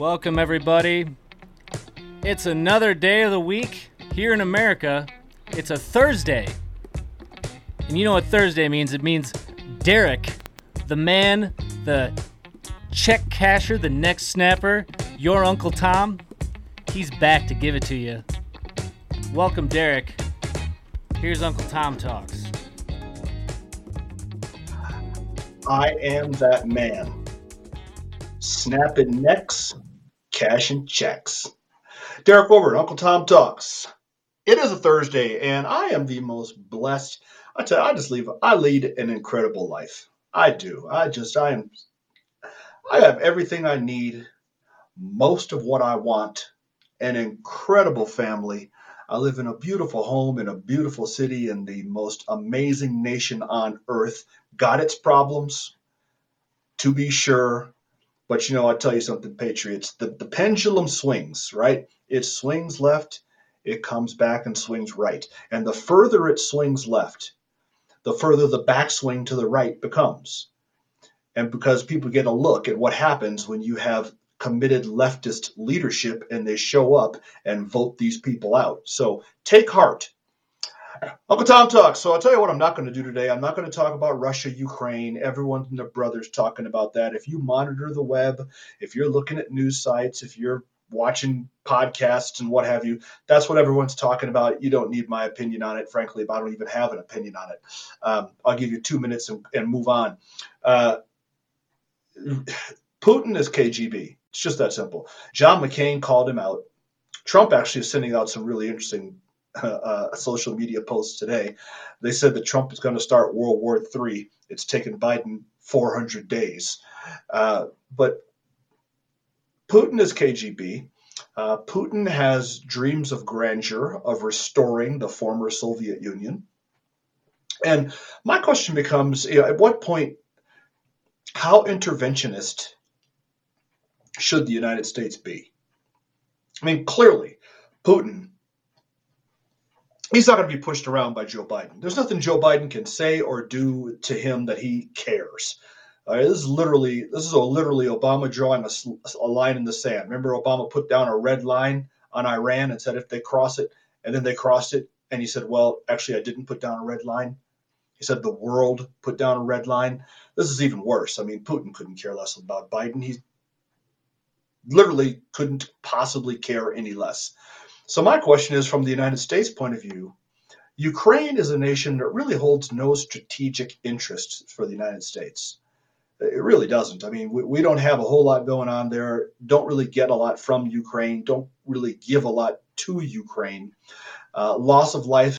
Welcome, everybody. It's another day of the week here in America. It's a Thursday. And you know what Thursday means? It means Derek, the man, the check casher, the neck snapper, your Uncle Tom, he's back to give it to you. Welcome, Derek. Here's Uncle Tom Talks. I am that man. Snapping necks, cashing checks. Derek Over, Uncle Tom Talks. It is a Thursday, and I am the most blessed. I tell you, I just leave. I lead an incredible life. I do. I just. I am. I have everything I need, most of what I want, an incredible family. I live in a beautiful home in a beautiful city in the most amazing nation on earth. Got its problems, to be sure. But you know, I'll tell you something, Patriots. The, the pendulum swings, right? It swings left, it comes back and swings right. And the further it swings left, the further the backswing to the right becomes. And because people get a look at what happens when you have committed leftist leadership and they show up and vote these people out. So take heart. Uncle Tom talks. So I'll tell you what I'm not going to do today. I'm not going to talk about Russia, Ukraine. Everyone and their brothers talking about that. If you monitor the web, if you're looking at news sites, if you're watching podcasts and what have you, that's what everyone's talking about. You don't need my opinion on it, frankly. But I don't even have an opinion on it. Um, I'll give you two minutes and, and move on. Uh, Putin is KGB. It's just that simple. John McCain called him out. Trump actually is sending out some really interesting uh, uh, social media posts today. They said that Trump is going to start World War III. It's taken Biden 400 days. Uh, but Putin is KGB. Uh, Putin has dreams of grandeur, of restoring the former Soviet Union. And my question becomes you know, at what point, how interventionist should the United States be? I mean, clearly, Putin, he's not going to be pushed around by Joe Biden. There's nothing Joe Biden can say or do to him that he cares. This is literally this is a literally Obama drawing a, a line in the sand. Remember, Obama put down a red line on Iran and said if they cross it, and then they crossed it, and he said, "Well, actually, I didn't put down a red line." He said the world put down a red line. This is even worse. I mean, Putin couldn't care less about Biden. He literally couldn't possibly care any less. So, my question is from the United States point of view, Ukraine is a nation that really holds no strategic interest for the United States. It really doesn't. I mean, we, we don't have a whole lot going on there, don't really get a lot from Ukraine, don't really give a lot to Ukraine. Uh, loss of life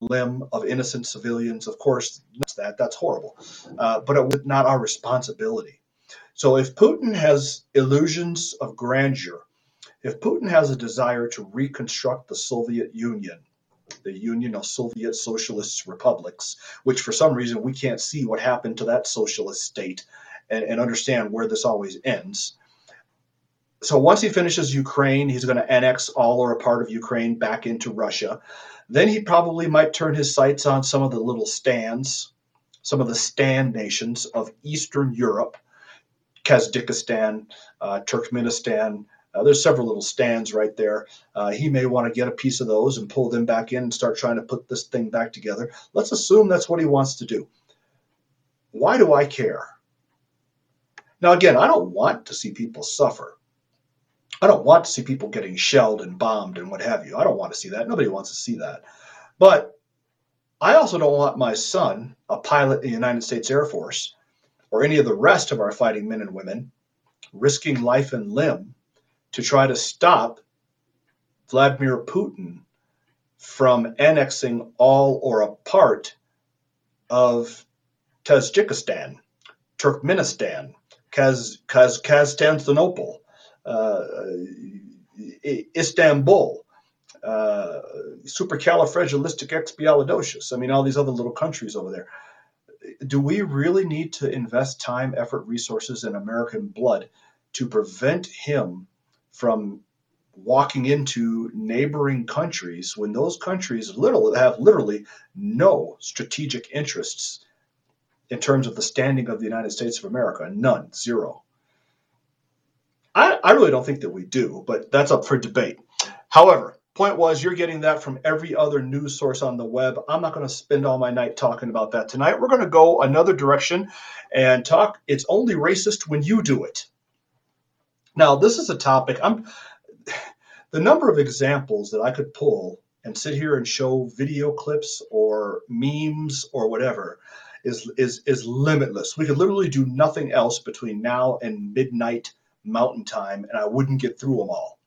limb of innocent civilians, of course, that's that. That's horrible. Uh, but it was not our responsibility. So if Putin has illusions of grandeur, if Putin has a desire to reconstruct the Soviet Union, the Union of Soviet Socialist Republics, which for some reason we can't see what happened to that socialist state and, and understand where this always ends. So once he finishes Ukraine, he's going to annex all or a part of Ukraine back into Russia. Then he probably might turn his sights on some of the little stands, some of the stand nations of Eastern Europe Kazakhstan, uh, Turkmenistan. Uh, there's several little stands right there. Uh, he may want to get a piece of those and pull them back in and start trying to put this thing back together. Let's assume that's what he wants to do. Why do I care? Now, again, I don't want to see people suffer. I don't want to see people getting shelled and bombed and what have you. I don't want to see that. Nobody wants to see that. But I also don't want my son, a pilot in the United States Air Force, or any of the rest of our fighting men and women risking life and limb to try to stop Vladimir Putin from annexing all or a part of Tajikistan, Turkmenistan, Kaz, Kaz, Constantinople, uh, Istanbul, uh, supercalifragilisticexpialidocious. I mean, all these other little countries over there do we really need to invest time, effort, resources, and American blood to prevent him from walking into neighboring countries when those countries literally have literally no strategic interests in terms of the standing of the United States of America? None, zero. I, I, I really don't think that we do, but that's up for debate. However, point was you're getting that from every other news source on the web. I'm not going to spend all my night talking about that tonight. We're going to go another direction and talk it's only racist when you do it. Now, this is a topic I'm the number of examples that I could pull and sit here and show video clips or memes or whatever is is is limitless. We could literally do nothing else between now and midnight mountain time and I wouldn't get through them all.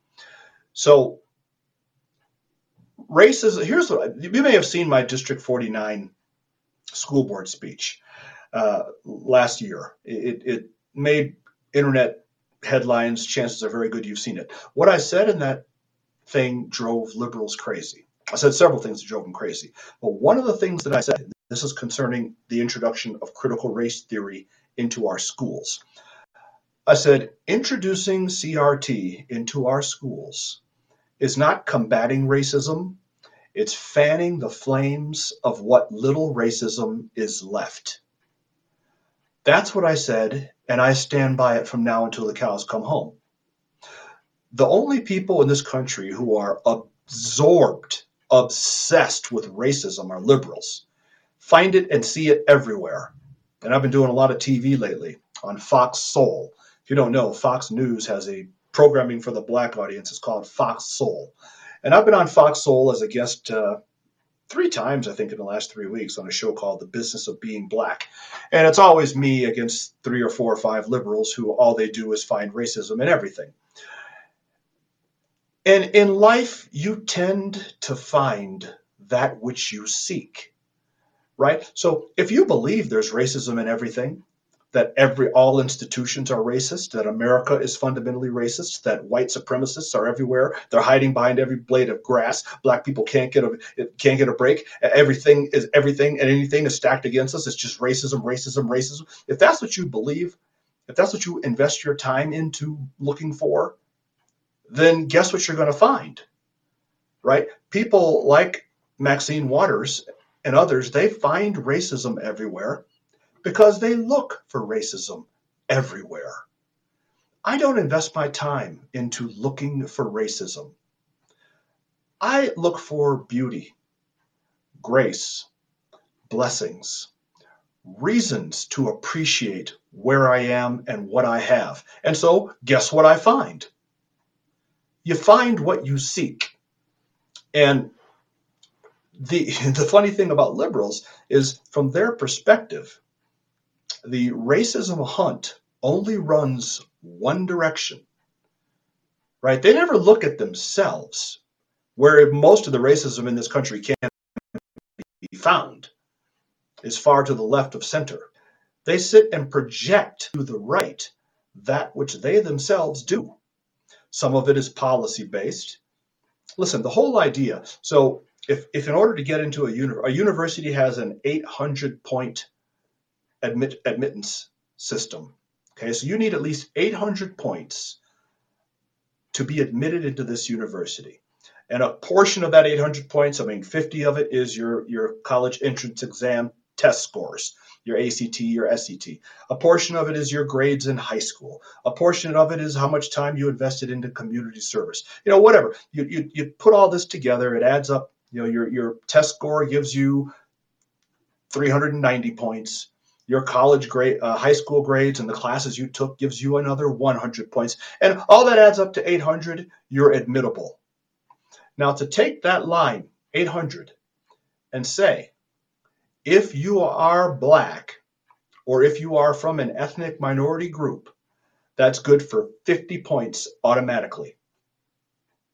So racism here's what you may have seen my district 49 school board speech uh, last year. It, it made internet headlines. Chances are very good you've seen it. What I said in that thing drove liberals crazy. I said several things that drove them crazy. But one of the things that I said, this is concerning the introduction of critical race theory into our schools. I said, introducing CRT into our schools is not combating racism, it's fanning the flames of what little racism is left. That's what I said, and I stand by it from now until the cows come home. The only people in this country who are absorbed, obsessed with racism are liberals. Find it and see it everywhere. And I've been doing a lot of TV lately on Fox Soul. If you don't know, Fox News has a programming for the black audience. It's called Fox Soul. And I've been on Fox Soul as a guest uh, three times, I think, in the last three weeks on a show called The Business of Being Black. And it's always me against three or four or five liberals who all they do is find racism in everything. And in life, you tend to find that which you seek, right? So if you believe there's racism in everything, that every all institutions are racist, that America is fundamentally racist, that white supremacists are everywhere. They're hiding behind every blade of grass. Black people can't get a can't get a break. Everything is everything and anything is stacked against us. It's just racism, racism, racism. If that's what you believe, if that's what you invest your time into looking for, then guess what you're going to find, right? People like Maxine Waters and others, they find racism everywhere because they look for racism everywhere. I don't invest my time into looking for racism. I look for beauty, grace, blessings, reasons to appreciate where I am and what I have. And so, guess what I find? You find what you seek. And the, the funny thing about liberals is, from their perspective, the racism hunt only runs one direction, right? They never look at themselves, where most of the racism in this country can be found is far to the left of center. They sit and project to the right that which they themselves do. Some of it is policy based. Listen, the whole idea. So, if, if in order to get into a, uni- a university has an 800 point admit, admittance system. Okay, so you need at least 800 points to be admitted into this university. And a portion of that 800 points, I mean, 50 of it is your, your college entrance exam test scores, your ACT, your SAT. A portion of it is your grades in high school. A portion of it is how much time you invested into community service. You know, whatever. You, you, you put all this together, it adds up. You know, your, your test score gives you 390 points your college grade, uh, high school grades, and the classes you took gives you another 100 points. And all that adds up to 800. You're admittable. Now, to take that line, 800, and say, if you are black or if you are from an ethnic minority group, that's good for 50 points automatically.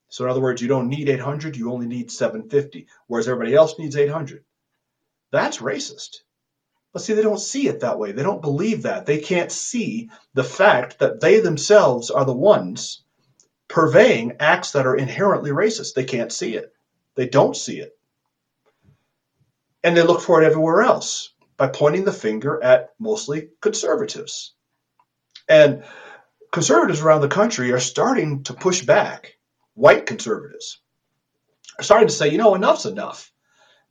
So, in other words, you don't need 800, you only need 750, whereas everybody else needs 800. That's racist. See, they don't see it that way. They don't believe that. They can't see the fact that they themselves are the ones purveying acts that are inherently racist. They can't see it. They don't see it. And they look for it everywhere else by pointing the finger at mostly conservatives. And conservatives around the country are starting to push back. White conservatives are starting to say, you know, enough's enough.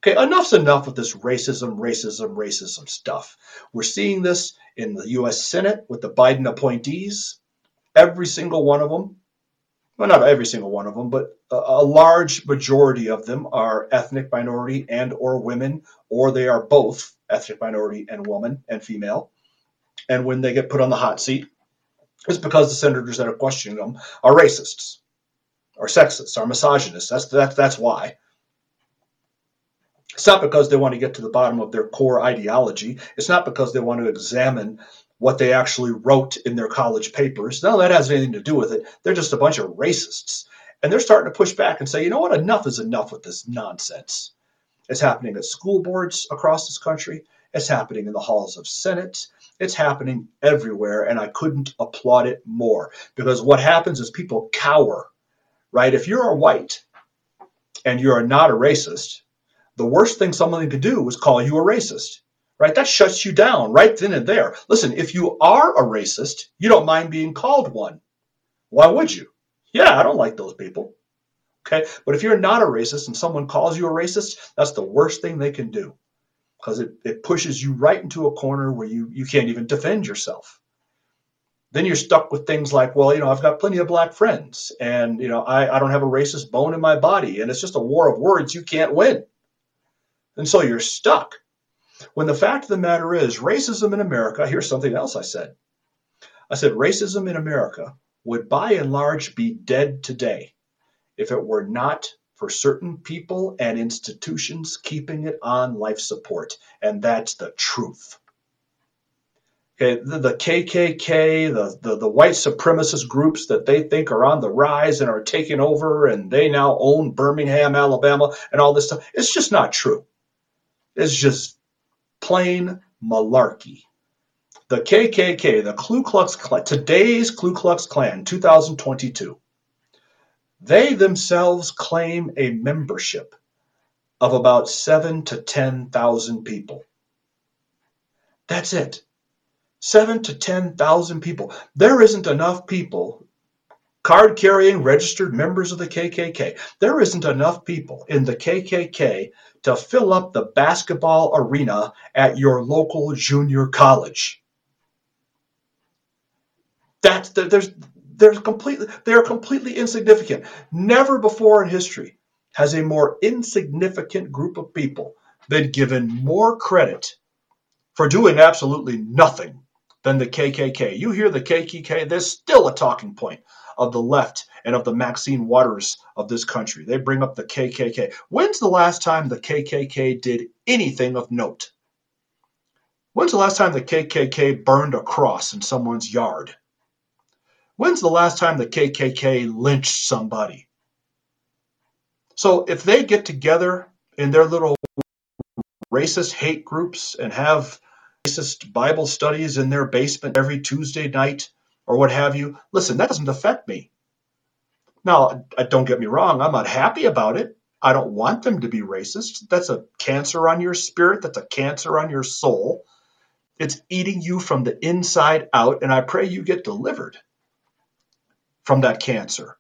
Okay, enough's enough with this racism, racism, racism stuff. We're seeing this in the US Senate with the Biden appointees. every single one of them, well, not every single one of them, but a, a large majority of them are ethnic minority and or women, or they are both ethnic minority and woman and female. And when they get put on the hot seat, it's because the senators that are questioning them are racists, are sexists, are misogynists. That's that's that's why. It's not because they want to get to the bottom of their core ideology. It's not because they want to examine what they actually wrote in their college papers. Of that has anything to do with it. They're just a bunch of racists. And they're starting to push back and say, you know what, enough is enough with this nonsense. It's happening at school boards across this country. It's happening in the halls of Senate. It's happening everywhere. And I couldn't applaud it more because what happens is people cower, right? If you're a white and you're not a racist, the worst thing someone could do is call you a racist right? That shuts you down right then and there. Listen, if you are a racist, you don't mind being called one. Why would you? Yeah, I don't like those people. Okay. But if you're not a racist and someone calls you a racist, that's the worst thing they can do because it, it pushes you right into a corner where you, you can't even defend yourself. Then you're stuck with things like, well, you know, I've got plenty of black friends and, you know, I, I don't have a racist bone in my body. And it's just a war of words you can't win. And so you're stuck. When the fact of the matter is, racism in America, here's something else I said. I said, racism in America would by and large be dead today if it were not for certain people and institutions keeping it on life support. And that's the truth. Okay, the, the KKK, the, the, the white supremacist groups that they think are on the rise and are taking over, and they now own Birmingham, Alabama, and all this stuff. It's just not true. It's just plain malarkey. The KKK, the Ku Klux Klan, today's Ku Klux Klan, 2022, they themselves claim a membership of about seven to 10,000 people. That's it. Seven to 10,000 people. There isn't enough people card carrying registered members of the KKK. There isn't enough people in the KKK to fill up the basketball arena at your local junior college. That's there's they're completely they are completely insignificant. Never before in history has a more insignificant group of people been given more credit for doing absolutely nothing than the KKK. You hear the KKK, there's still a talking point of the left and of the Maxine Waters of this country. They bring up the KKK. When's the last time the KKK did anything of note? When's the last time the KKK burned a cross in someone's yard? When's the last time the KKK lynched somebody? So if they get together in their little racist hate groups and have racist Bible studies in their basement every Tuesday night or what have you. Listen, that doesn't affect me. Now, don't get me wrong, I'm not happy about it. I don't want them to be racist. That's a cancer on your spirit, that's a cancer on your soul. It's eating you from the inside out, and I pray you get delivered from that cancer.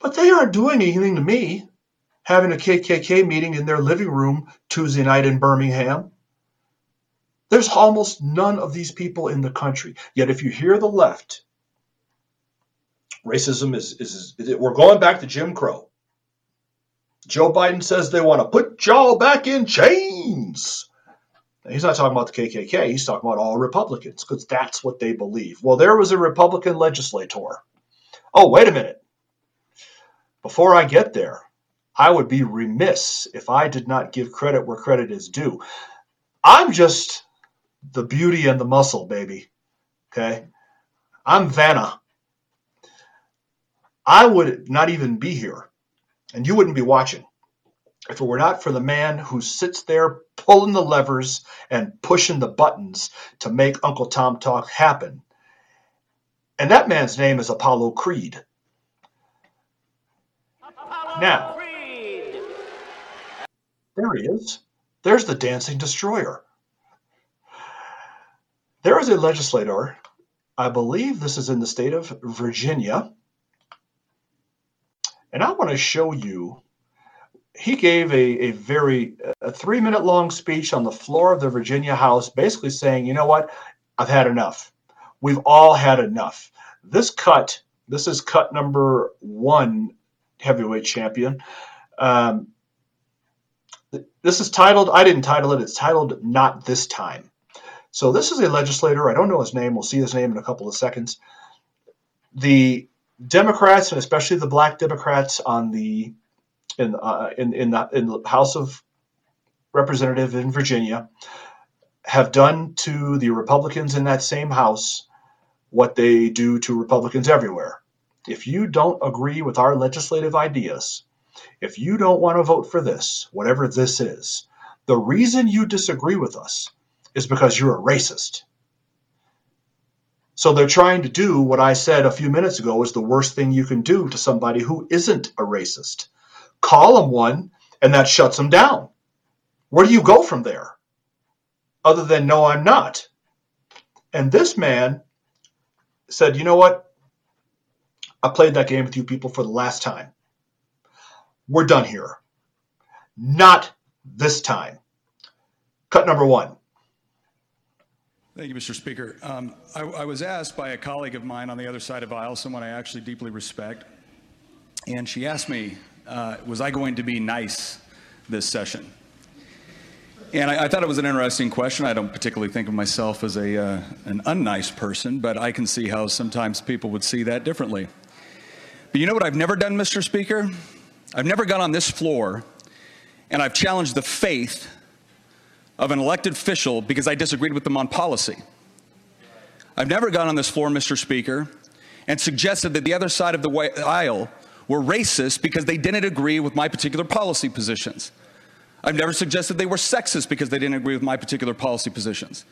But they aren't doing anything to me having a KKK meeting in their living room Tuesday night in Birmingham. There's almost none of these people in the country. Yet, if you hear the left, racism is, is, is we're going back to Jim Crow. Joe Biden says they want to put y'all back in chains. Now, he's not talking about the KKK. He's talking about all Republicans because that's what they believe. Well, there was a Republican legislator. Oh, wait a minute. Before I get there, I would be remiss if I did not give credit where credit is due. I'm just the beauty and the muscle, baby. Okay. I'm Vanna. I would not even be here, and you wouldn't be watching if it were not for the man who sits there pulling the levers and pushing the buttons to make Uncle Tom Talk happen. And that man's name is Apollo Creed. Apollo now, Creed. there he is. There's the dancing destroyer. There is a legislator, I believe this is in the state of Virginia, and I want to show you. He gave a, a very a three minute long speech on the floor of the Virginia House, basically saying, you know what, I've had enough. We've all had enough. This cut, this is cut number one heavyweight champion. Um, this is titled, I didn't title it, it's titled Not This Time. So this is a legislator. I don't know his name. We'll see his name in a couple of seconds. The Democrats and especially the black Democrats on the in uh, in in the, in the House of Representative in Virginia have done to the Republicans in that same House what they do to Republicans everywhere. If you don't agree with our legislative ideas, if you don't want to vote for this, whatever this is, the reason you disagree with us is because you're a racist. So they're trying to do what I said a few minutes ago is the worst thing you can do to somebody who isn't a racist. Call them one, and that shuts them down. Where do you go from there? Other than, no, I'm not. And this man said, you know what? I played that game with you people for the last time. We're done here. Not this time. Cut number one. Thank you, Mr. Speaker. Um, I, I, was asked by a colleague of mine on the other side of aisle, someone I actually deeply respect, and she asked me, uh, was I going to be nice this session? And I, I, thought it was an interesting question. I don't particularly think of myself as a, uh, an unnice person, but I can see how sometimes people would see that differently. But you know what I've never done, Mr. Speaker? I've never got on this floor and I've challenged the faith of an elected official because I disagreed with them on policy. I've never gone on this floor, Mr. Speaker, and suggested that the other side of the aisle were racist because they didn't agree with my particular policy positions. I've never suggested they were sexist because they didn't agree with my particular policy positions.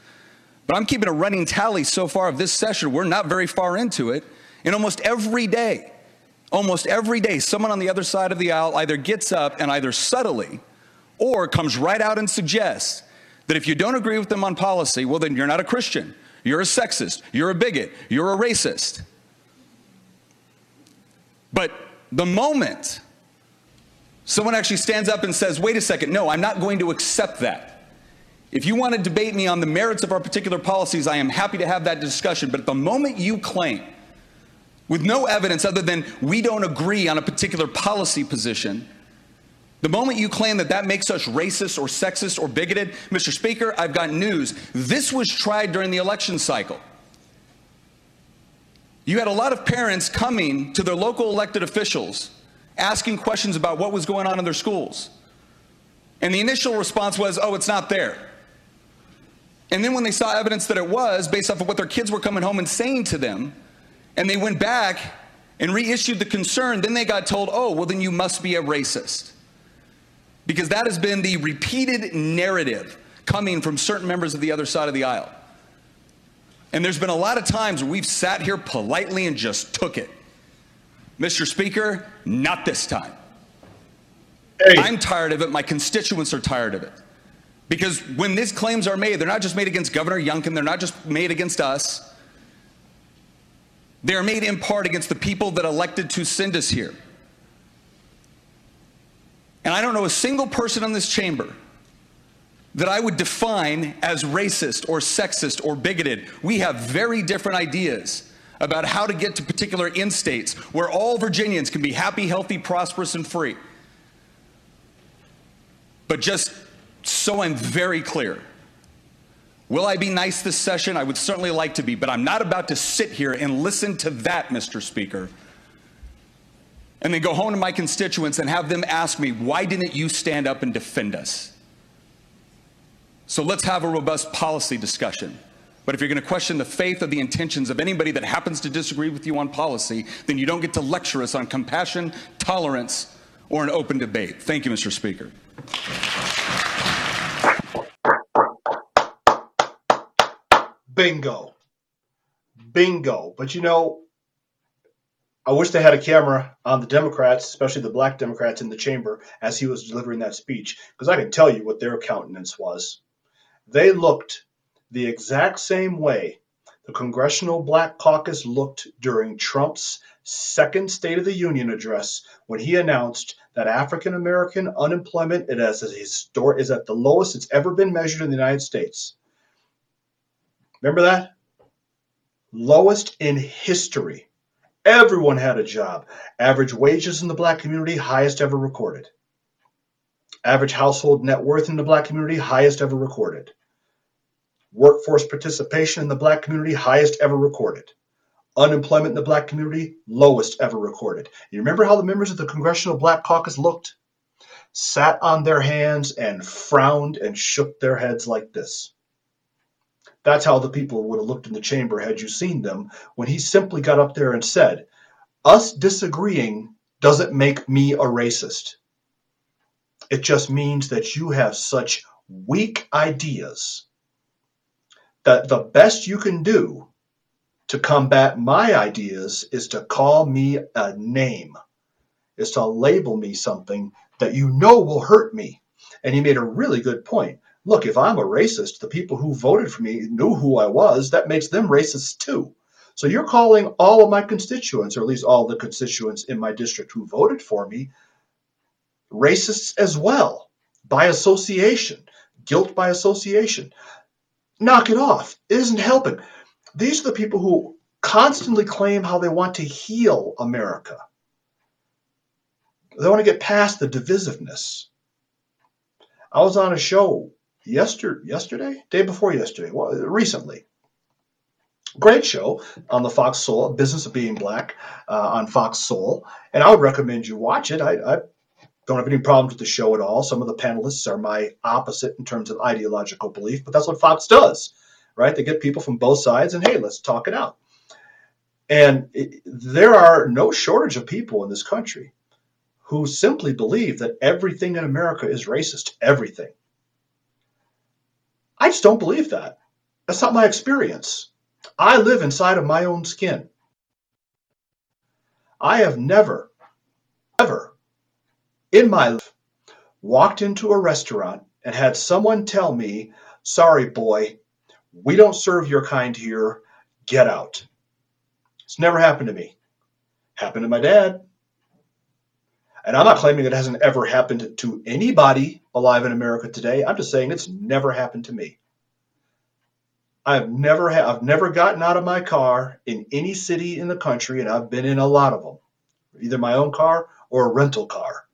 But I'm keeping a running tally so far of this session. We're not very far into it. And almost every day, almost every day, someone on the other side of the aisle either gets up and either subtly or comes right out and suggests that if you don't agree with them on policy, well, then you're not a Christian. You're a sexist. You're a bigot. You're a racist. But the moment someone actually stands up and says, wait a second, no, I'm not going to accept that. If you want to debate me on the merits of our particular policies, I am happy to have that discussion. But the moment you claim, with no evidence other than we don't agree on a particular policy position, the moment you claim that that makes us racist or sexist or bigoted, Mr. Speaker, I've got news. This was tried during the election cycle. You had a lot of parents coming to their local elected officials asking questions about what was going on in their schools. And the initial response was, oh, it's not there. And then when they saw evidence that it was, based off of what their kids were coming home and saying to them, and they went back and reissued the concern, then they got told, oh, well, then you must be a racist because that has been the repeated narrative coming from certain members of the other side of the aisle. And there's been a lot of times where we've sat here politely and just took it. Mr. Speaker, not this time. Hey. I'm tired of it. My constituents are tired of it. Because when these claims are made, they're not just made against Governor Youngkin, they're not just made against us. They are made in part against the people that elected to send us here. And I don't know a single person in this chamber that I would define as racist or sexist or bigoted. We have very different ideas about how to get to particular in states where all Virginians can be happy, healthy, prosperous, and free. But just so I'm very clear, will I be nice this session? I would certainly like to be, but I'm not about to sit here and listen to that, Mr. Speaker and then go home to my constituents and have them ask me, why didn't you stand up and defend us? So let's have a robust policy discussion. But if you're going to question the faith or the intentions of anybody that happens to disagree with you on policy, then you don't get to lecture us on compassion, tolerance, or an open debate. Thank you, Mr. Speaker. Bingo. Bingo. But you know, I wish they had a camera on the Democrats, especially the black Democrats in the chamber, as he was delivering that speech, because I can tell you what their countenance was. They looked the exact same way the Congressional Black Caucus looked during Trump's second State of the Union address when he announced that African American unemployment is, is at the lowest it's ever been measured in the United States. Remember that? lowest in history. Everyone had a job. Average wages in the black community, highest ever recorded. Average household net worth in the black community, highest ever recorded. Workforce participation in the black community, highest ever recorded. Unemployment in the black community, lowest ever recorded. You remember how the members of the Congressional Black Caucus looked? Sat on their hands and frowned and shook their heads like this. That's how the people would have looked in the chamber had you seen them when he simply got up there and said, Us disagreeing doesn't make me a racist. It just means that you have such weak ideas that the best you can do to combat my ideas is to call me a name, is to label me something that you know will hurt me. And he made a really good point. Look, if I'm a racist, the people who voted for me knew who I was. That makes them racist too. So you're calling all of my constituents, or at least all the constituents in my district who voted for me, racists as well by association, guilt by association. Knock it off. It isn't helping. These are the people who constantly claim how they want to heal America. They want to get past the divisiveness. I was on a show yesterday, yesterday, day before yesterday, well, recently. Great show on the Fox Soul, Business of Being Black uh, on Fox Soul, and I would recommend you watch it. I, I don't have any problems with the show at all. Some of the panelists are my opposite in terms of ideological belief, but that's what Fox does, right? They get people from both sides, and hey, let's talk it out. And it, there are no shortage of people in this country who simply believe that everything in America is racist. Everything. I just don't believe that. That's not my experience. I live inside of my own skin. I have never, ever in my life walked into a restaurant and had someone tell me, sorry, boy, we don't serve your kind here. Get out. It's never happened to me. Happened to my dad. And I'm not claiming it hasn't ever happened to anybody alive in America today. I'm just saying it's never happened to me. I've never ha- I've never gotten out of my car in any city in the country, and I've been in a lot of them, either my own car or a rental car,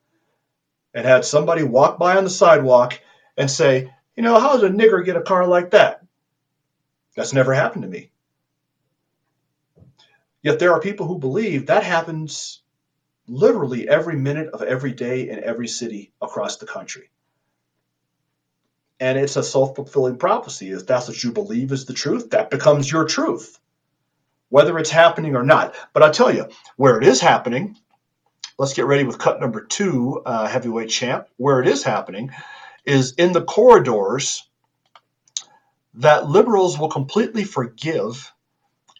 and had somebody walk by on the sidewalk and say, you know, how does a nigger get a car like that? That's never happened to me. Yet there are people who believe that happens literally every minute of every day in every city across the country. And it's a self fulfilling prophecy. If that's what you believe is the truth, that becomes your truth, whether it's happening or not. But I'll tell you, where it is happening, let's get ready with cut number two, uh, heavyweight champ. Where it is happening is in the corridors that liberals will completely forgive,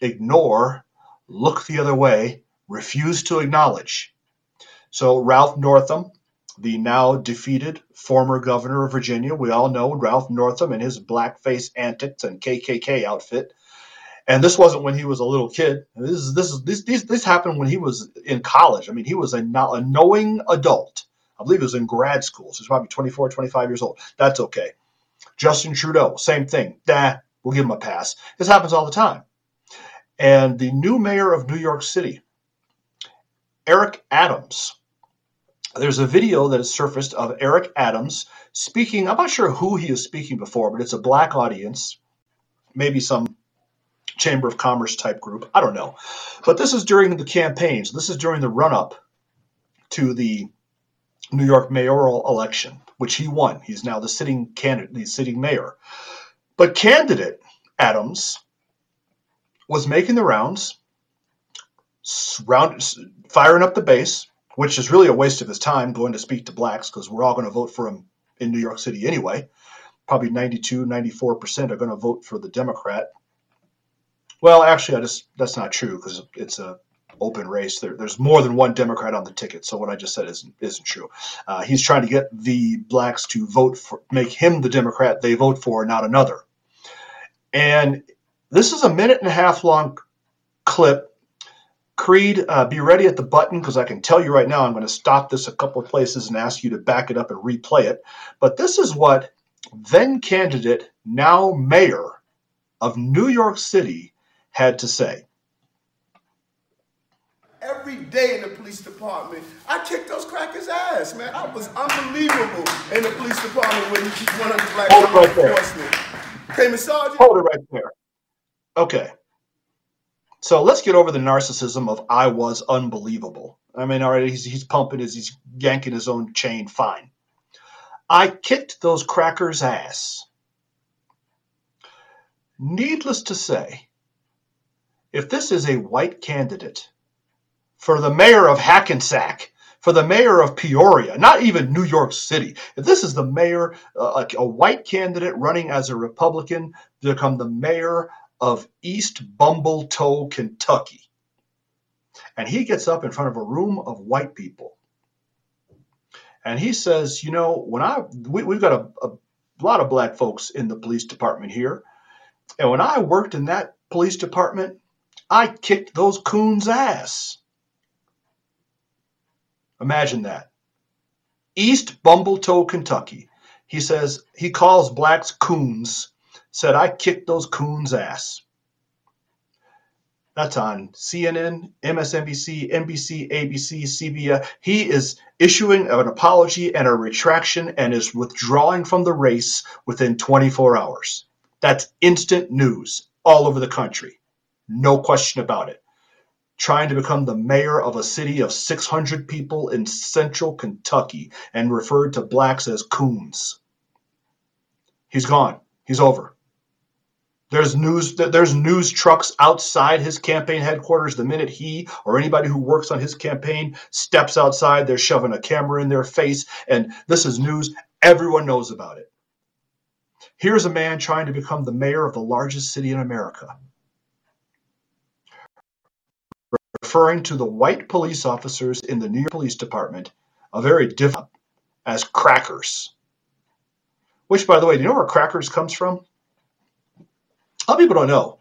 ignore, look the other way, refuse to acknowledge. So Ralph Northam, the now defeated former governor of Virginia, we all know Ralph Northam and his blackface antics and KKK outfit. And this wasn't when he was a little kid. This is this is this this, this happened when he was in college. I mean, he was a, a knowing adult. I believe he was in grad school, so he's probably 24, 25 years old. That's okay. Justin Trudeau, same thing. Nah, we'll give him a pass. This happens all the time. And the new mayor of New York City, Eric Adams, there's a video that has surfaced of Eric Adams speaking. I'm not sure who he is speaking before, but it's a black audience, maybe some Chamber of Commerce type group. I don't know. But this is during the campaigns. This is during the run up to the New York mayoral election, which he won. He's now the sitting candidate, the sitting mayor. But candidate Adams was making the rounds, round, firing up the base, which is really a waste of his time going to speak to blacks because we're all going to vote for him in New York City anyway. Probably 92, 94% are going to vote for the Democrat. Well, actually, I just that's not true because it's a open race. There, there's more than one Democrat on the ticket, so what I just said isn't isn't true. Uh, he's trying to get the blacks to vote for, make him the Democrat they vote for, not another. And this is a minute and a half long clip Creed, uh, be ready at the button because I can tell you right now I'm going to stop this a couple of places and ask you to back it up and replay it. But this is what then candidate, now mayor of New York City had to say. Every day in the police department, I kicked those crackers' ass, man. I was unbelievable in the police department when one of the black Hold it right there. Sergeant. Hold it right there. Okay. So let's get over the narcissism of I was unbelievable. I mean, all right, he's, he's pumping his, he's yanking his own chain. Fine. I kicked those crackers' ass. Needless to say, if this is a white candidate for the mayor of Hackensack, for the mayor of Peoria, not even New York City, if this is the mayor, uh, a, a white candidate running as a Republican to become the mayor of East Bumbletoe, Kentucky, and he gets up in front of a room of white people and he says, you know, when I we, we've got a, a lot of black folks in the police department here, and when I worked in that police department, I kicked those coons' ass. Imagine that. East Bumbletoe, Kentucky. He says he calls blacks coons. Said I kicked those coons' ass. That's on CNN, MSNBC, NBC, ABC, CBS. He is issuing an apology and a retraction and is withdrawing from the race within 24 hours. That's instant news all over the country. No question about it. Trying to become the mayor of a city of 600 people in central Kentucky and referred to blacks as coons. He's gone. He's over. There's news there's news trucks outside his campaign headquarters the minute he or anybody who works on his campaign steps outside they're shoving a camera in their face and this is news everyone knows about it. Here's a man trying to become the mayor of the largest city in America. Referring to the white police officers in the New York Police Department, a very different as crackers. Which by the way, do you know where crackers comes from? Lot of people don't know.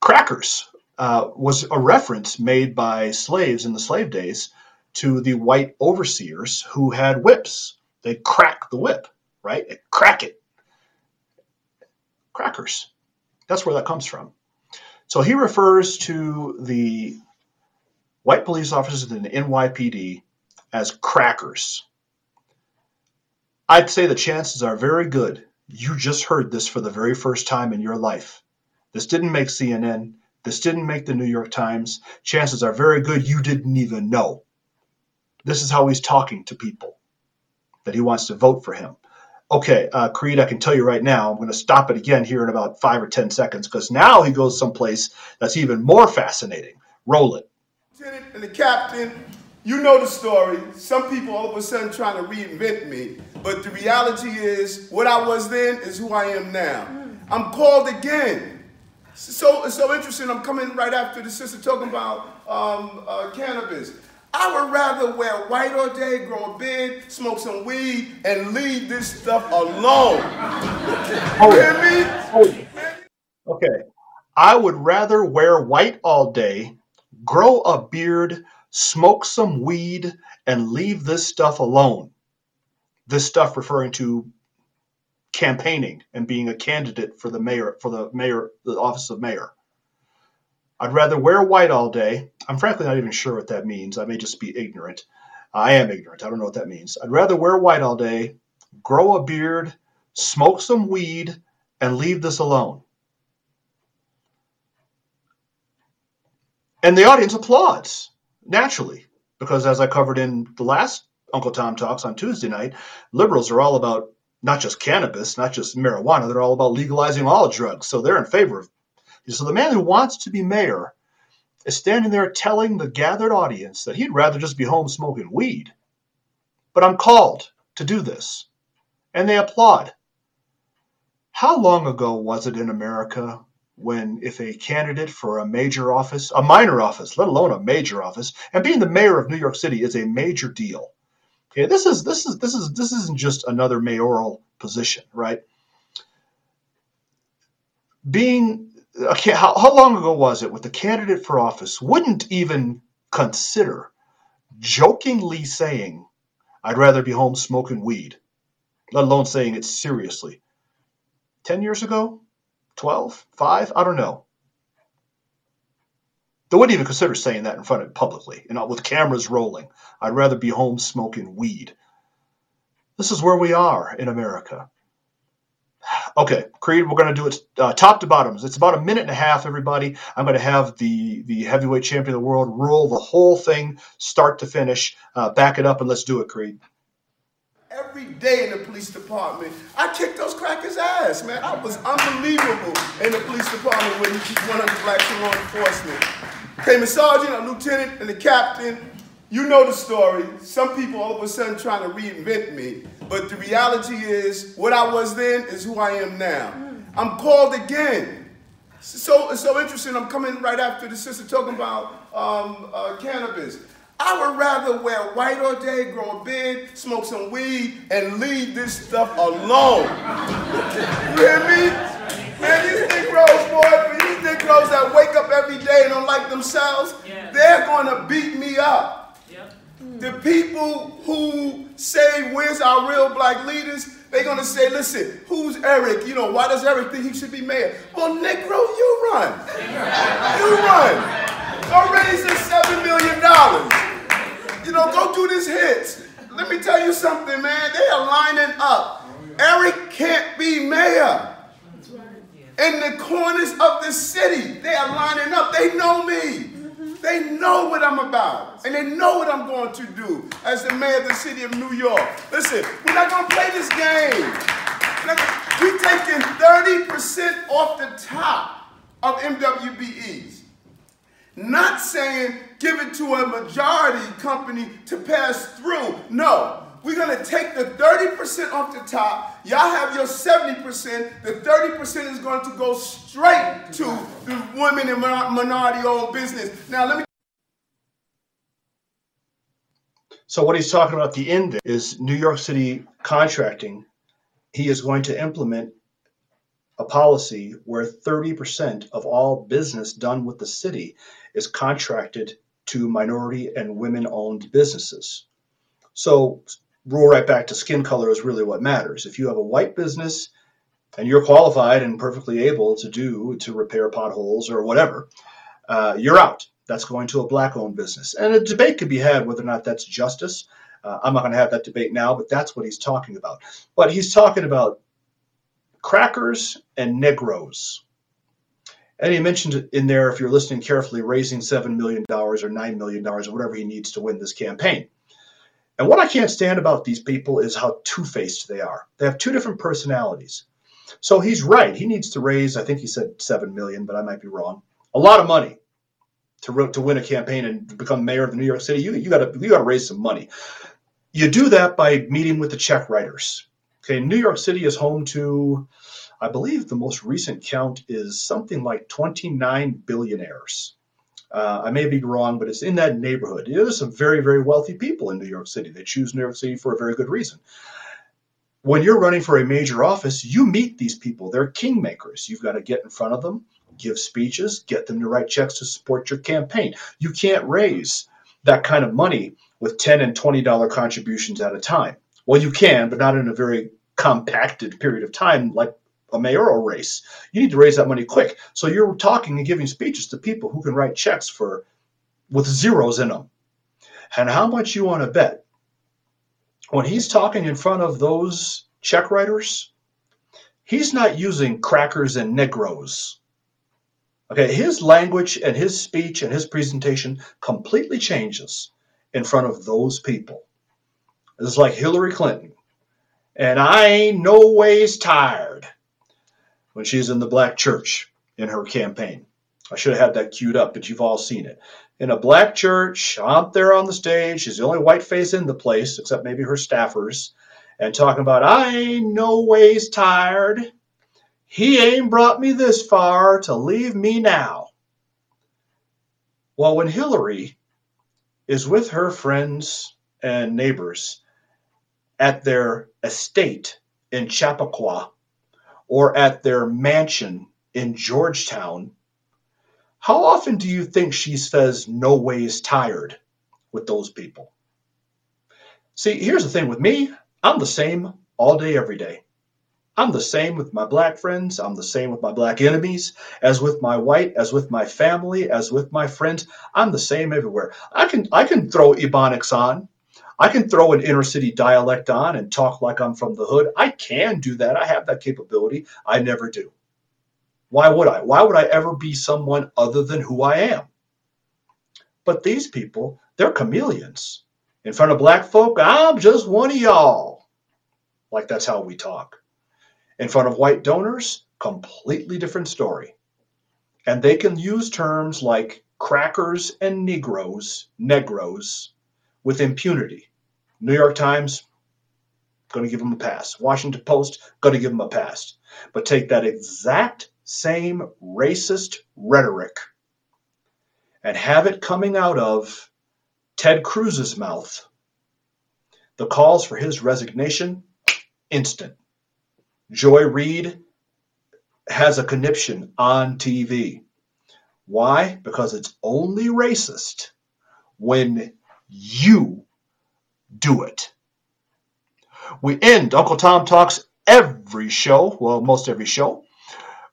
Crackers uh, was a reference made by slaves in the slave days to the white overseers who had whips. They crack the whip, right? They crack it. Crackers. That's where that comes from. So he refers to the white police officers in the NYPD as crackers. I'd say the chances are very good you just heard this for the very first time in your life. This didn't make CNN. This didn't make the New York Times. Chances are very good you didn't even know. This is how he's talking to people that he wants to vote for him. Okay, uh, Creed, I can tell you right now, I'm going to stop it again here in about five or 10 seconds because now he goes someplace that's even more fascinating. Roll it. Lieutenant and the captain, you know the story. Some people all of a sudden trying to reinvent me, but the reality is what I was then is who I am now. I'm called again. So it's so interesting. I'm coming right after the sister talking about um, uh, cannabis. I would rather wear white all day, grow a beard, smoke some weed, and leave this stuff alone. Hold You hear me? Hold. Okay. I would rather wear white all day, grow a beard, smoke some weed, and leave this stuff alone. This stuff referring to campaigning and being a candidate for the mayor for the mayor the office of mayor. I'd rather wear white all day. I'm frankly not even sure what that means. I may just be ignorant. I am ignorant. I don't know what that means. I'd rather wear white all day, grow a beard, smoke some weed, and leave this alone. And the audience applauds naturally, because as I covered in the last Uncle Tom Talks on Tuesday night, liberals are all about not just cannabis, not just marijuana, they're all about legalizing all drugs. So they're in favor of. So the man who wants to be mayor is standing there telling the gathered audience that he'd rather just be home smoking weed. But I'm called to do this. And they applaud. How long ago was it in America when if a candidate for a major office, a minor office, let alone a major office, and being the mayor of New York City is a major deal. Okay, this is this is this is this isn't just another mayoral position, right? Being okay, how, how long ago was it with the candidate for office wouldn't even consider jokingly saying, I'd rather be home smoking weed, let alone saying it seriously. 10 years ago? 12? 5? I don't know. They wouldn't even consider saying that in front of publicly, you know, with cameras rolling. I'd rather be home smoking weed. This is where we are in America. Okay, Creed, we're going to do it uh, top to bottom. It's about a minute and a half, everybody. I'm going to have the, the heavyweight champion of the world roll the whole thing, start to finish. Uh, back it up and let's do it, Creed. Every day in the police department, I kicked those crackers' ass, man. I was unbelievable in the police department with 100 blacks in law enforcement. Came a sergeant, a lieutenant, and a captain. You know the story. Some people all of a sudden trying to reinvent me. But the reality is, what I was then is who I am now. I'm called again. So it's so interesting. I'm coming right after the sister talking about um, uh, cannabis. I would rather wear white all day, grow a beard, smoke some weed, and leave this stuff alone. you hear me? Man, these Negroes, boy, these Negroes that wake up every day and don't like themselves, yeah. they're gonna beat me up. Yep. The people who say, where's our real black leaders? They're gonna say, listen, who's Eric? You know, why does Eric think he should be mayor? Well, Negro, you run. you run. Go raise this seven million dollars. You know, go do these hits. Let me tell you something, man. They are lining up. Eric can't be mayor. In the corners of the city, they are lining up. They know me. They know what I'm about. And they know what I'm going to do as the mayor of the city of New York. Listen, we're not going to play this game. We're taking 30% off the top of MWBEs. Not saying give it to a majority company to pass through. No. We're to take the 30% off the top. Y'all have your 70%. The 30% is going to go straight to the women and minority owned business. Now, let me. So, what he's talking about the end is New York City contracting. He is going to implement a policy where 30% of all business done with the city is contracted to minority and women owned businesses. So, roll right back to skin color is really what matters. If you have a white business and you're qualified and perfectly able to do to repair potholes or whatever, uh, you're out. That's going to a black owned business. And a debate could be had whether or not that's justice. Uh, I'm not going to have that debate now, but that's what he's talking about. But he's talking about crackers and Negroes. And he mentioned in there, if you're listening carefully, raising $7 million or $9 million or whatever he needs to win this campaign. And what I can't stand about these people is how two faced they are. They have two different personalities. So he's right. He needs to raise, I think he said 7 million, but I might be wrong, a lot of money to, to win a campaign and become mayor of New York City. You, you got you to raise some money. You do that by meeting with the check writers. Okay, New York City is home to, I believe the most recent count is something like 29 billionaires. Uh, I may be wrong, but it's in that neighborhood. You know, there's some very, very wealthy people in New York City. They choose New York City for a very good reason. When you're running for a major office, you meet these people. They're kingmakers. You've got to get in front of them, give speeches, get them to write checks to support your campaign. You can't raise that kind of money with 10 and $20 contributions at a time. Well, you can, but not in a very compacted period of time like a mayoral race. You need to raise that money quick. So you're talking and giving speeches to people who can write checks for with zeros in them. And how much you want to bet when he's talking in front of those check writers, he's not using crackers and Negroes. Okay, his language and his speech and his presentation completely changes in front of those people. It's like Hillary Clinton and I ain't no ways tired when she's in the black church in her campaign. I should have had that queued up, but you've all seen it. In a black church, out there on the stage, she's the only white face in the place, except maybe her staffers, and talking about, I ain't no ways tired. He ain't brought me this far to leave me now. Well, when Hillary is with her friends and neighbors at their estate in Chappaqua or at their mansion in Georgetown, how often do you think she says no ways tired with those people? See, here's the thing with me I'm the same all day, every day. I'm the same with my black friends. I'm the same with my black enemies, as with my white, as with my family, as with my friends. I'm the same everywhere. I can I can throw Ebonics on. I can throw an inner city dialect on and talk like I'm from the hood. I can do that. I have that capability. I never do. Why would I? Why would I ever be someone other than who I am? But these people, they're chameleons. In front of black folk, I'm just one of y'all. Like that's how we talk. In front of white donors, completely different story. And they can use terms like crackers and Negroes, Negros, with impunity. New York Times, going to give them a pass. Washington Post, going to give them a pass. But take that exact same racist rhetoric and have it coming out of Ted Cruz's mouth. The calls for his resignation, instant. Joy Reid has a conniption on TV. Why? Because it's only racist when you do it. We end Uncle Tom Talks every show, well, most every show,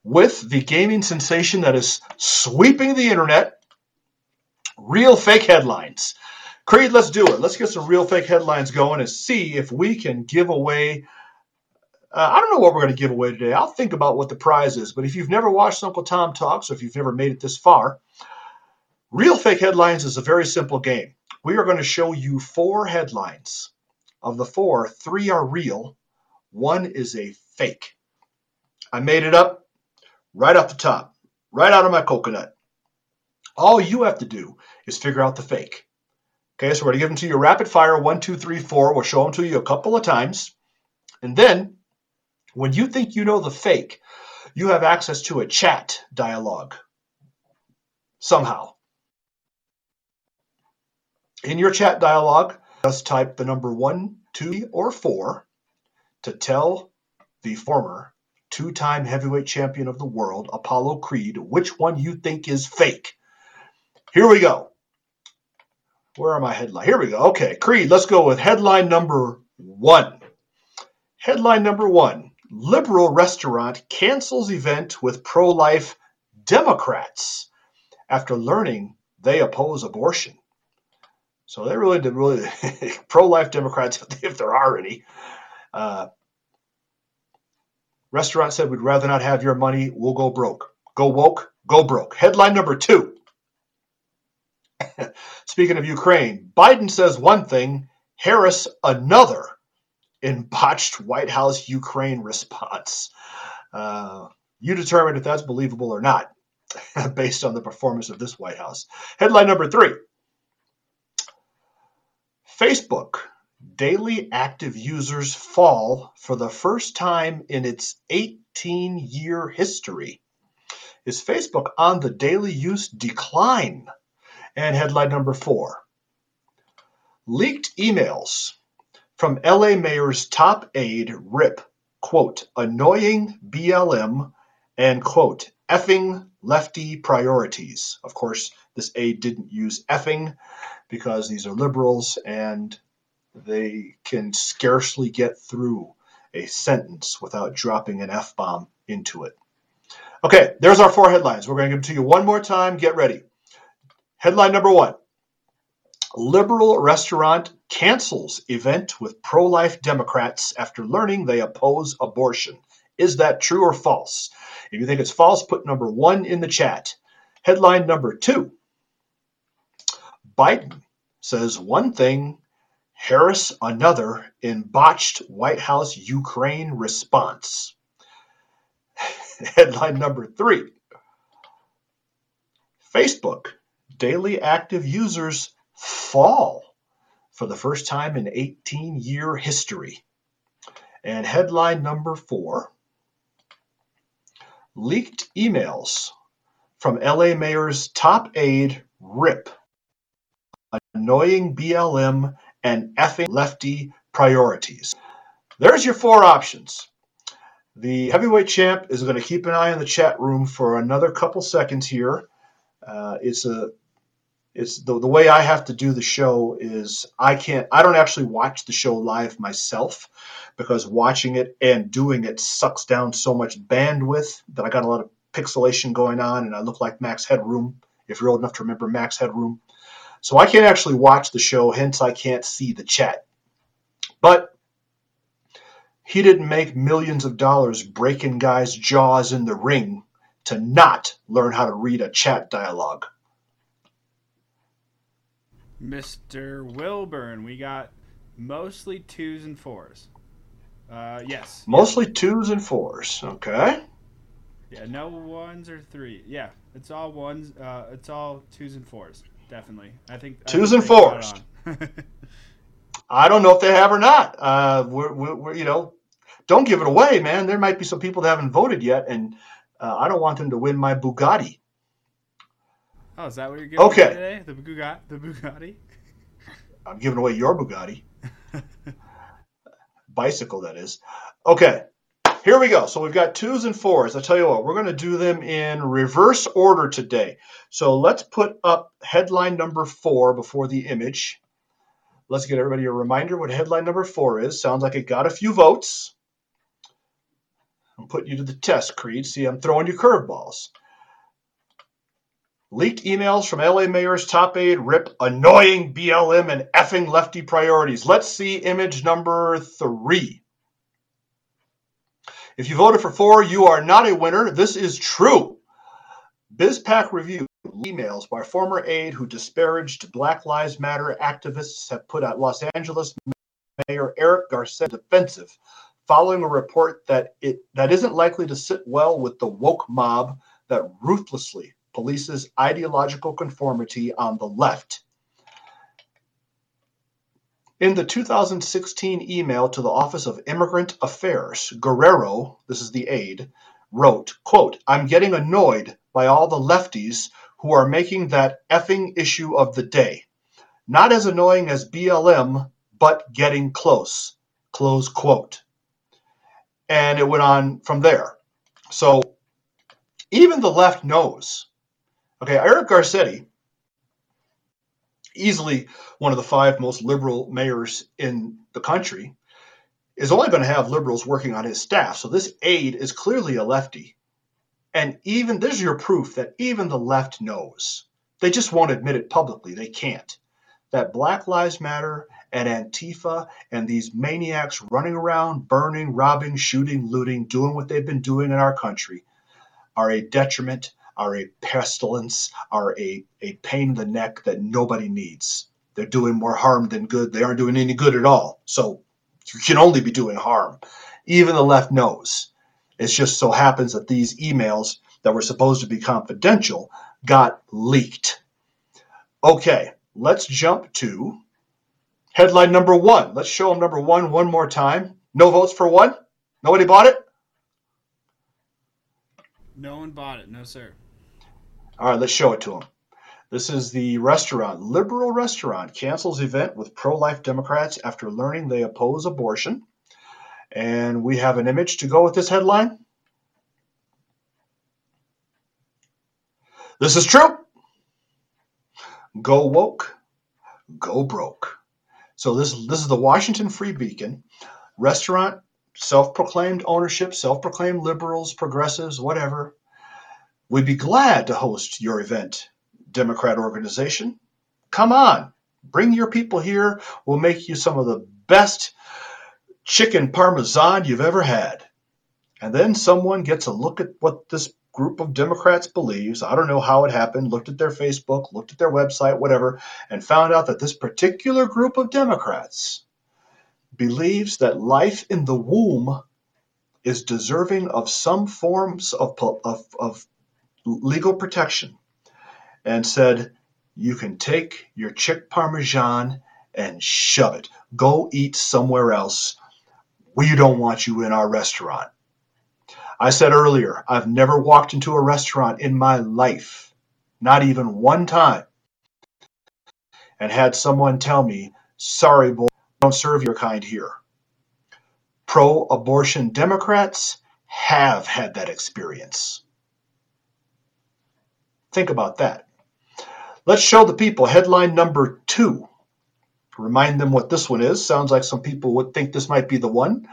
with the gaming sensation that is sweeping the internet real fake headlines. Creed, let's do it. Let's get some real fake headlines going and see if we can give away uh, I don't know what we're going to give away today. I'll think about what the prize is. But if you've never watched Uncle Tom Talks, or if you've never made it this far, Real Fake Headlines is a very simple game. We are going to show you four headlines. Of the four, three are real, one is a fake. I made it up right off the top, right out of my coconut. All you have to do is figure out the fake. Okay, so we're going to give them to you rapid fire one, two, three, four. We'll show them to you a couple of times. And then when you think you know the fake, you have access to a chat dialogue somehow. In your chat dialogue, just type the number one, two, or four to tell the former two time heavyweight champion of the world, Apollo Creed, which one you think is fake. Here we go. Where are my headlines? Here we go. Okay, Creed, let's go with headline number one. Headline number one Liberal restaurant cancels event with pro life Democrats after learning they oppose abortion. So they really really pro life Democrats, if there are any. Uh, restaurant said, We'd rather not have your money. We'll go broke. Go woke, go broke. Headline number two. Speaking of Ukraine, Biden says one thing, Harris another in botched White House Ukraine response. Uh, you determine if that's believable or not, based on the performance of this White House. Headline number three Facebook daily active users fall for the first time in its 18 year history. Is Facebook on the daily use decline? And headline number four leaked emails from LA Mayor's top aide, Rip, quote, annoying BLM and, quote, effing lefty priorities. Of course, this aide didn't use effing because these are liberals and they can scarcely get through a sentence without dropping an F bomb into it. Okay, there's our four headlines. We're going to give them to you one more time. Get ready. Headline number one Liberal restaurant cancels event with pro life Democrats after learning they oppose abortion. Is that true or false? If you think it's false, put number one in the chat. Headline number two Biden says one thing, Harris another in botched White House Ukraine response. Headline number three Facebook daily active users fall for the first time in 18 year history. And headline number four leaked emails from LA Mayor's top aide, Rip, annoying BLM and effing lefty priorities. There's your four options. The heavyweight champ is going to keep an eye on the chat room for another couple seconds here. Uh, it's a it's the, the way I have to do the show is I can't I don't actually watch the show live myself because watching it and doing it sucks down so much bandwidth that I got a lot of pixelation going on and I look like Max Headroom if you're old enough to remember Max Headroom. So I can't actually watch the show, hence I can't see the chat. But he didn't make millions of dollars breaking guys' jaws in the ring to not learn how to read a chat dialogue. Mr. Wilburn, we got mostly twos and fours. Uh, yes. Mostly twos and fours. Okay. Yeah, no ones or three. Yeah, it's all ones. Uh, it's all twos and fours. Definitely. I think twos I and fours. I don't know if they have or not. Uh, we're, we're, we're, you know, don't give it away, man. There might be some people that haven't voted yet, and uh, I don't want them to win my Bugatti. Oh, is that what you're giving okay. today? The Bugatti? The Bugatti? I'm giving away your Bugatti. Bicycle, that is. Okay, here we go. So we've got twos and fours. I tell you what, we're going to do them in reverse order today. So let's put up headline number four before the image. Let's get everybody a reminder what headline number four is. Sounds like it got a few votes. I'm putting you to the test, Creed. See, I'm throwing you curveballs. Leaked emails from LA Mayor's top aide rip annoying BLM and effing lefty priorities. Let's see image number three. If you voted for four, you are not a winner. This is true. BizPac review emails by former aide who disparaged Black Lives Matter activists have put out Los Angeles Mayor Eric Garcetti defensive following a report that it that isn't likely to sit well with the woke mob that ruthlessly polices ideological conformity on the left. In the 2016 email to the Office of Immigrant Affairs, Guerrero, this is the aide, wrote, quote, I'm getting annoyed by all the lefties who are making that effing issue of the day. Not as annoying as BLM, but getting close, close quote. And it went on from there. So even the left knows Okay, Eric Garcetti, easily one of the five most liberal mayors in the country, is only going to have liberals working on his staff. So this aide is clearly a lefty. And even this is your proof that even the left knows. They just won't admit it publicly. They can't. That Black Lives Matter and Antifa and these maniacs running around, burning, robbing, shooting, looting, doing what they've been doing in our country are a detriment are a pestilence, are a, a pain in the neck that nobody needs. They're doing more harm than good. They aren't doing any good at all. So you can only be doing harm. Even the left knows. It just so happens that these emails that were supposed to be confidential got leaked. Okay, let's jump to headline number one. Let's show them number one one more time. No votes for one? Nobody bought it? No one bought it. No, sir. All right, let's show it to them. This is the restaurant. Liberal restaurant cancels event with pro life Democrats after learning they oppose abortion. And we have an image to go with this headline. This is true. Go woke, go broke. So this this is the Washington Free Beacon restaurant, self-proclaimed ownership, self-proclaimed liberals, progressives, whatever We'd be glad to host your event, Democrat organization. Come on, bring your people here. We'll make you some of the best chicken parmesan you've ever had. And then someone gets a look at what this group of Democrats believes. I don't know how it happened, looked at their Facebook, looked at their website, whatever, and found out that this particular group of Democrats believes that life in the womb is deserving of some forms of, of, of legal protection and said, You can take your chick parmesan and shove it. Go eat somewhere else. We don't want you in our restaurant. I said earlier, I've never walked into a restaurant in my life, not even one time, and had someone tell me, Sorry, boy, don't serve your kind here. Pro abortion Democrats have had that experience. Think about that. Let's show the people headline number two. Remind them what this one is. Sounds like some people would think this might be the one.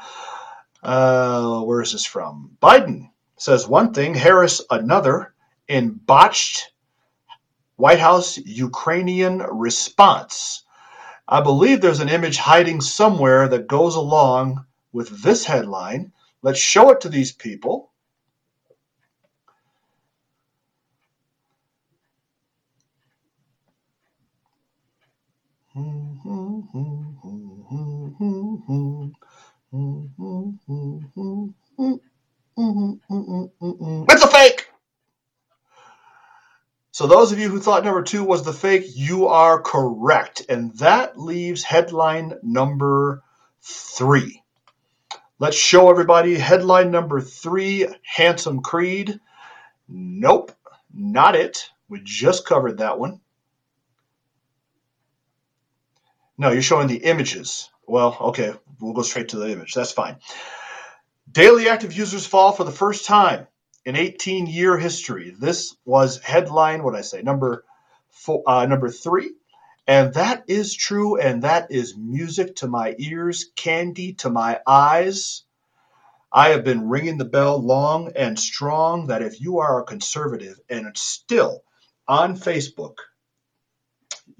Uh, where is this from? Biden says one thing, Harris another in botched White House Ukrainian response. I believe there's an image hiding somewhere that goes along with this headline. Let's show it to these people. It's a fake! So, those of you who thought number two was the fake, you are correct. And that leaves headline number three. Let's show everybody headline number three Handsome Creed. Nope, not it. We just covered that one. No, you're showing the images. Well, okay, we'll go straight to the image. That's fine. Daily active users fall for the first time in 18 year history. This was headline, what I say, number four, uh, number three. And that is true, and that is music to my ears, candy to my eyes. I have been ringing the bell long and strong that if you are a conservative and still on Facebook,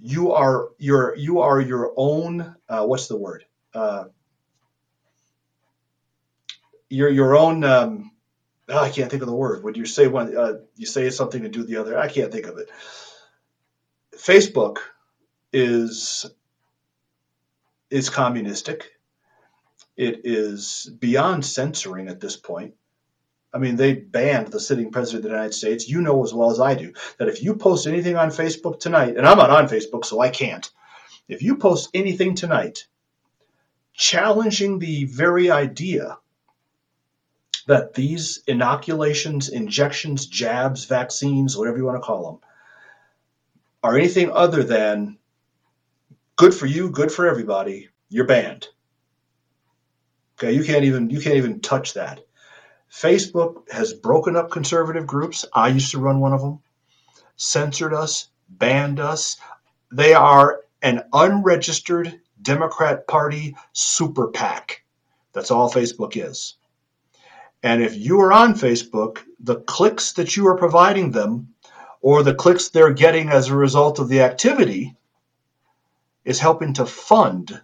you are your you are your own uh, what's the word? Uh, you're your own um, oh, I can't think of the word. When you say one uh, you say something to do the other I can't think of it. Facebook is is communistic. It is beyond censoring at this point I mean, they banned the sitting president of the United States. You know as well as I do that if you post anything on Facebook tonight, and I'm not on Facebook, so I can't, if you post anything tonight challenging the very idea that these inoculations, injections, jabs, vaccines, whatever you want to call them, are anything other than good for you, good for everybody, you're banned. Okay, you can't even you can't even touch that. Facebook has broken up conservative groups. I used to run one of them, censored us, banned us. They are an unregistered Democrat Party super PAC. That's all Facebook is. And if you are on Facebook, the clicks that you are providing them or the clicks they're getting as a result of the activity is helping to fund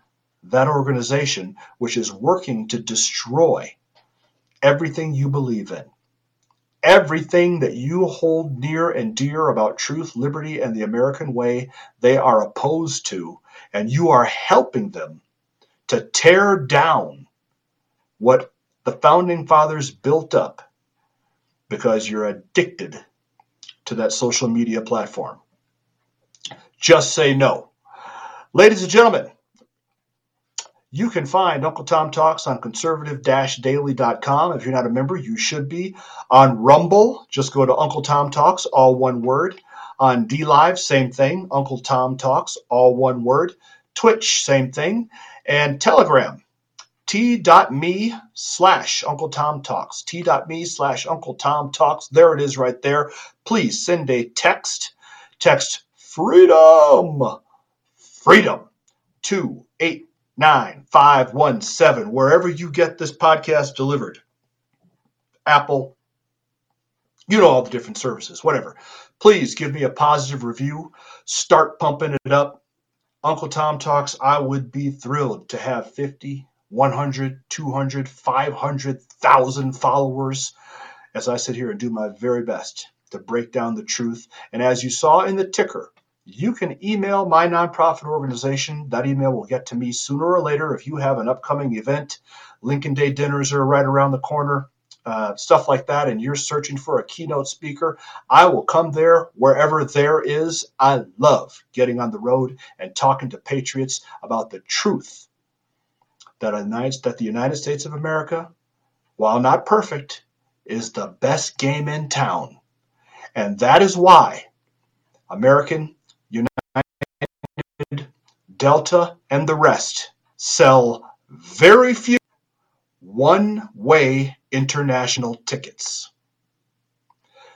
that organization, which is working to destroy everything you believe in. Everything that you hold near and dear about truth, liberty, and the American way, they are opposed to, and you are helping them to tear down what the founding fathers built up because you're addicted to that social media platform. Just say no. Ladies and gentlemen, you can find Uncle Tom Talks on conservative-daily.com. If you're not a member, you should be. On Rumble, just go to Uncle Tom Talks, all one word. On DLive, same thing, Uncle Tom Talks, all one word. Twitch, same thing. And Telegram, t.me slash Uncle Tom Talks. T.me slash Uncle Tom Talks. There it is right there. Please send a text. Text freedom. Freedom to 8 9517, wherever you get this podcast delivered. Apple, you know all the different services, whatever. Please give me a positive review. Start pumping it up. Uncle Tom Talks, I would be thrilled to have 50, 100, 200, 500,000 followers as I sit here and do my very best to break down the truth. And as you saw in the ticker, you can email my nonprofit organization. That email will get to me sooner or later if you have an upcoming event. Lincoln Day dinners are right around the corner, uh, stuff like that, and you're searching for a keynote speaker. I will come there wherever there is. I love getting on the road and talking to patriots about the truth that, that the United States of America, while not perfect, is the best game in town. And that is why American Delta, and the rest sell very few one way international tickets.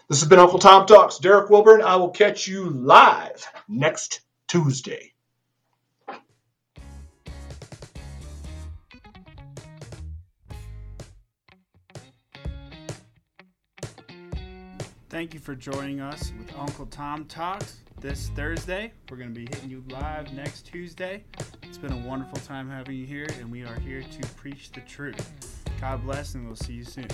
This has been Uncle Tom Talks. Derek Wilburn. I will catch you live next Tuesday. Thank you for joining us with Uncle Tom Talks this Thursday. We're going to be hitting you live next Tuesday. It's been a wonderful time having you here, and we are here to preach the truth. God bless, and we'll see you soon.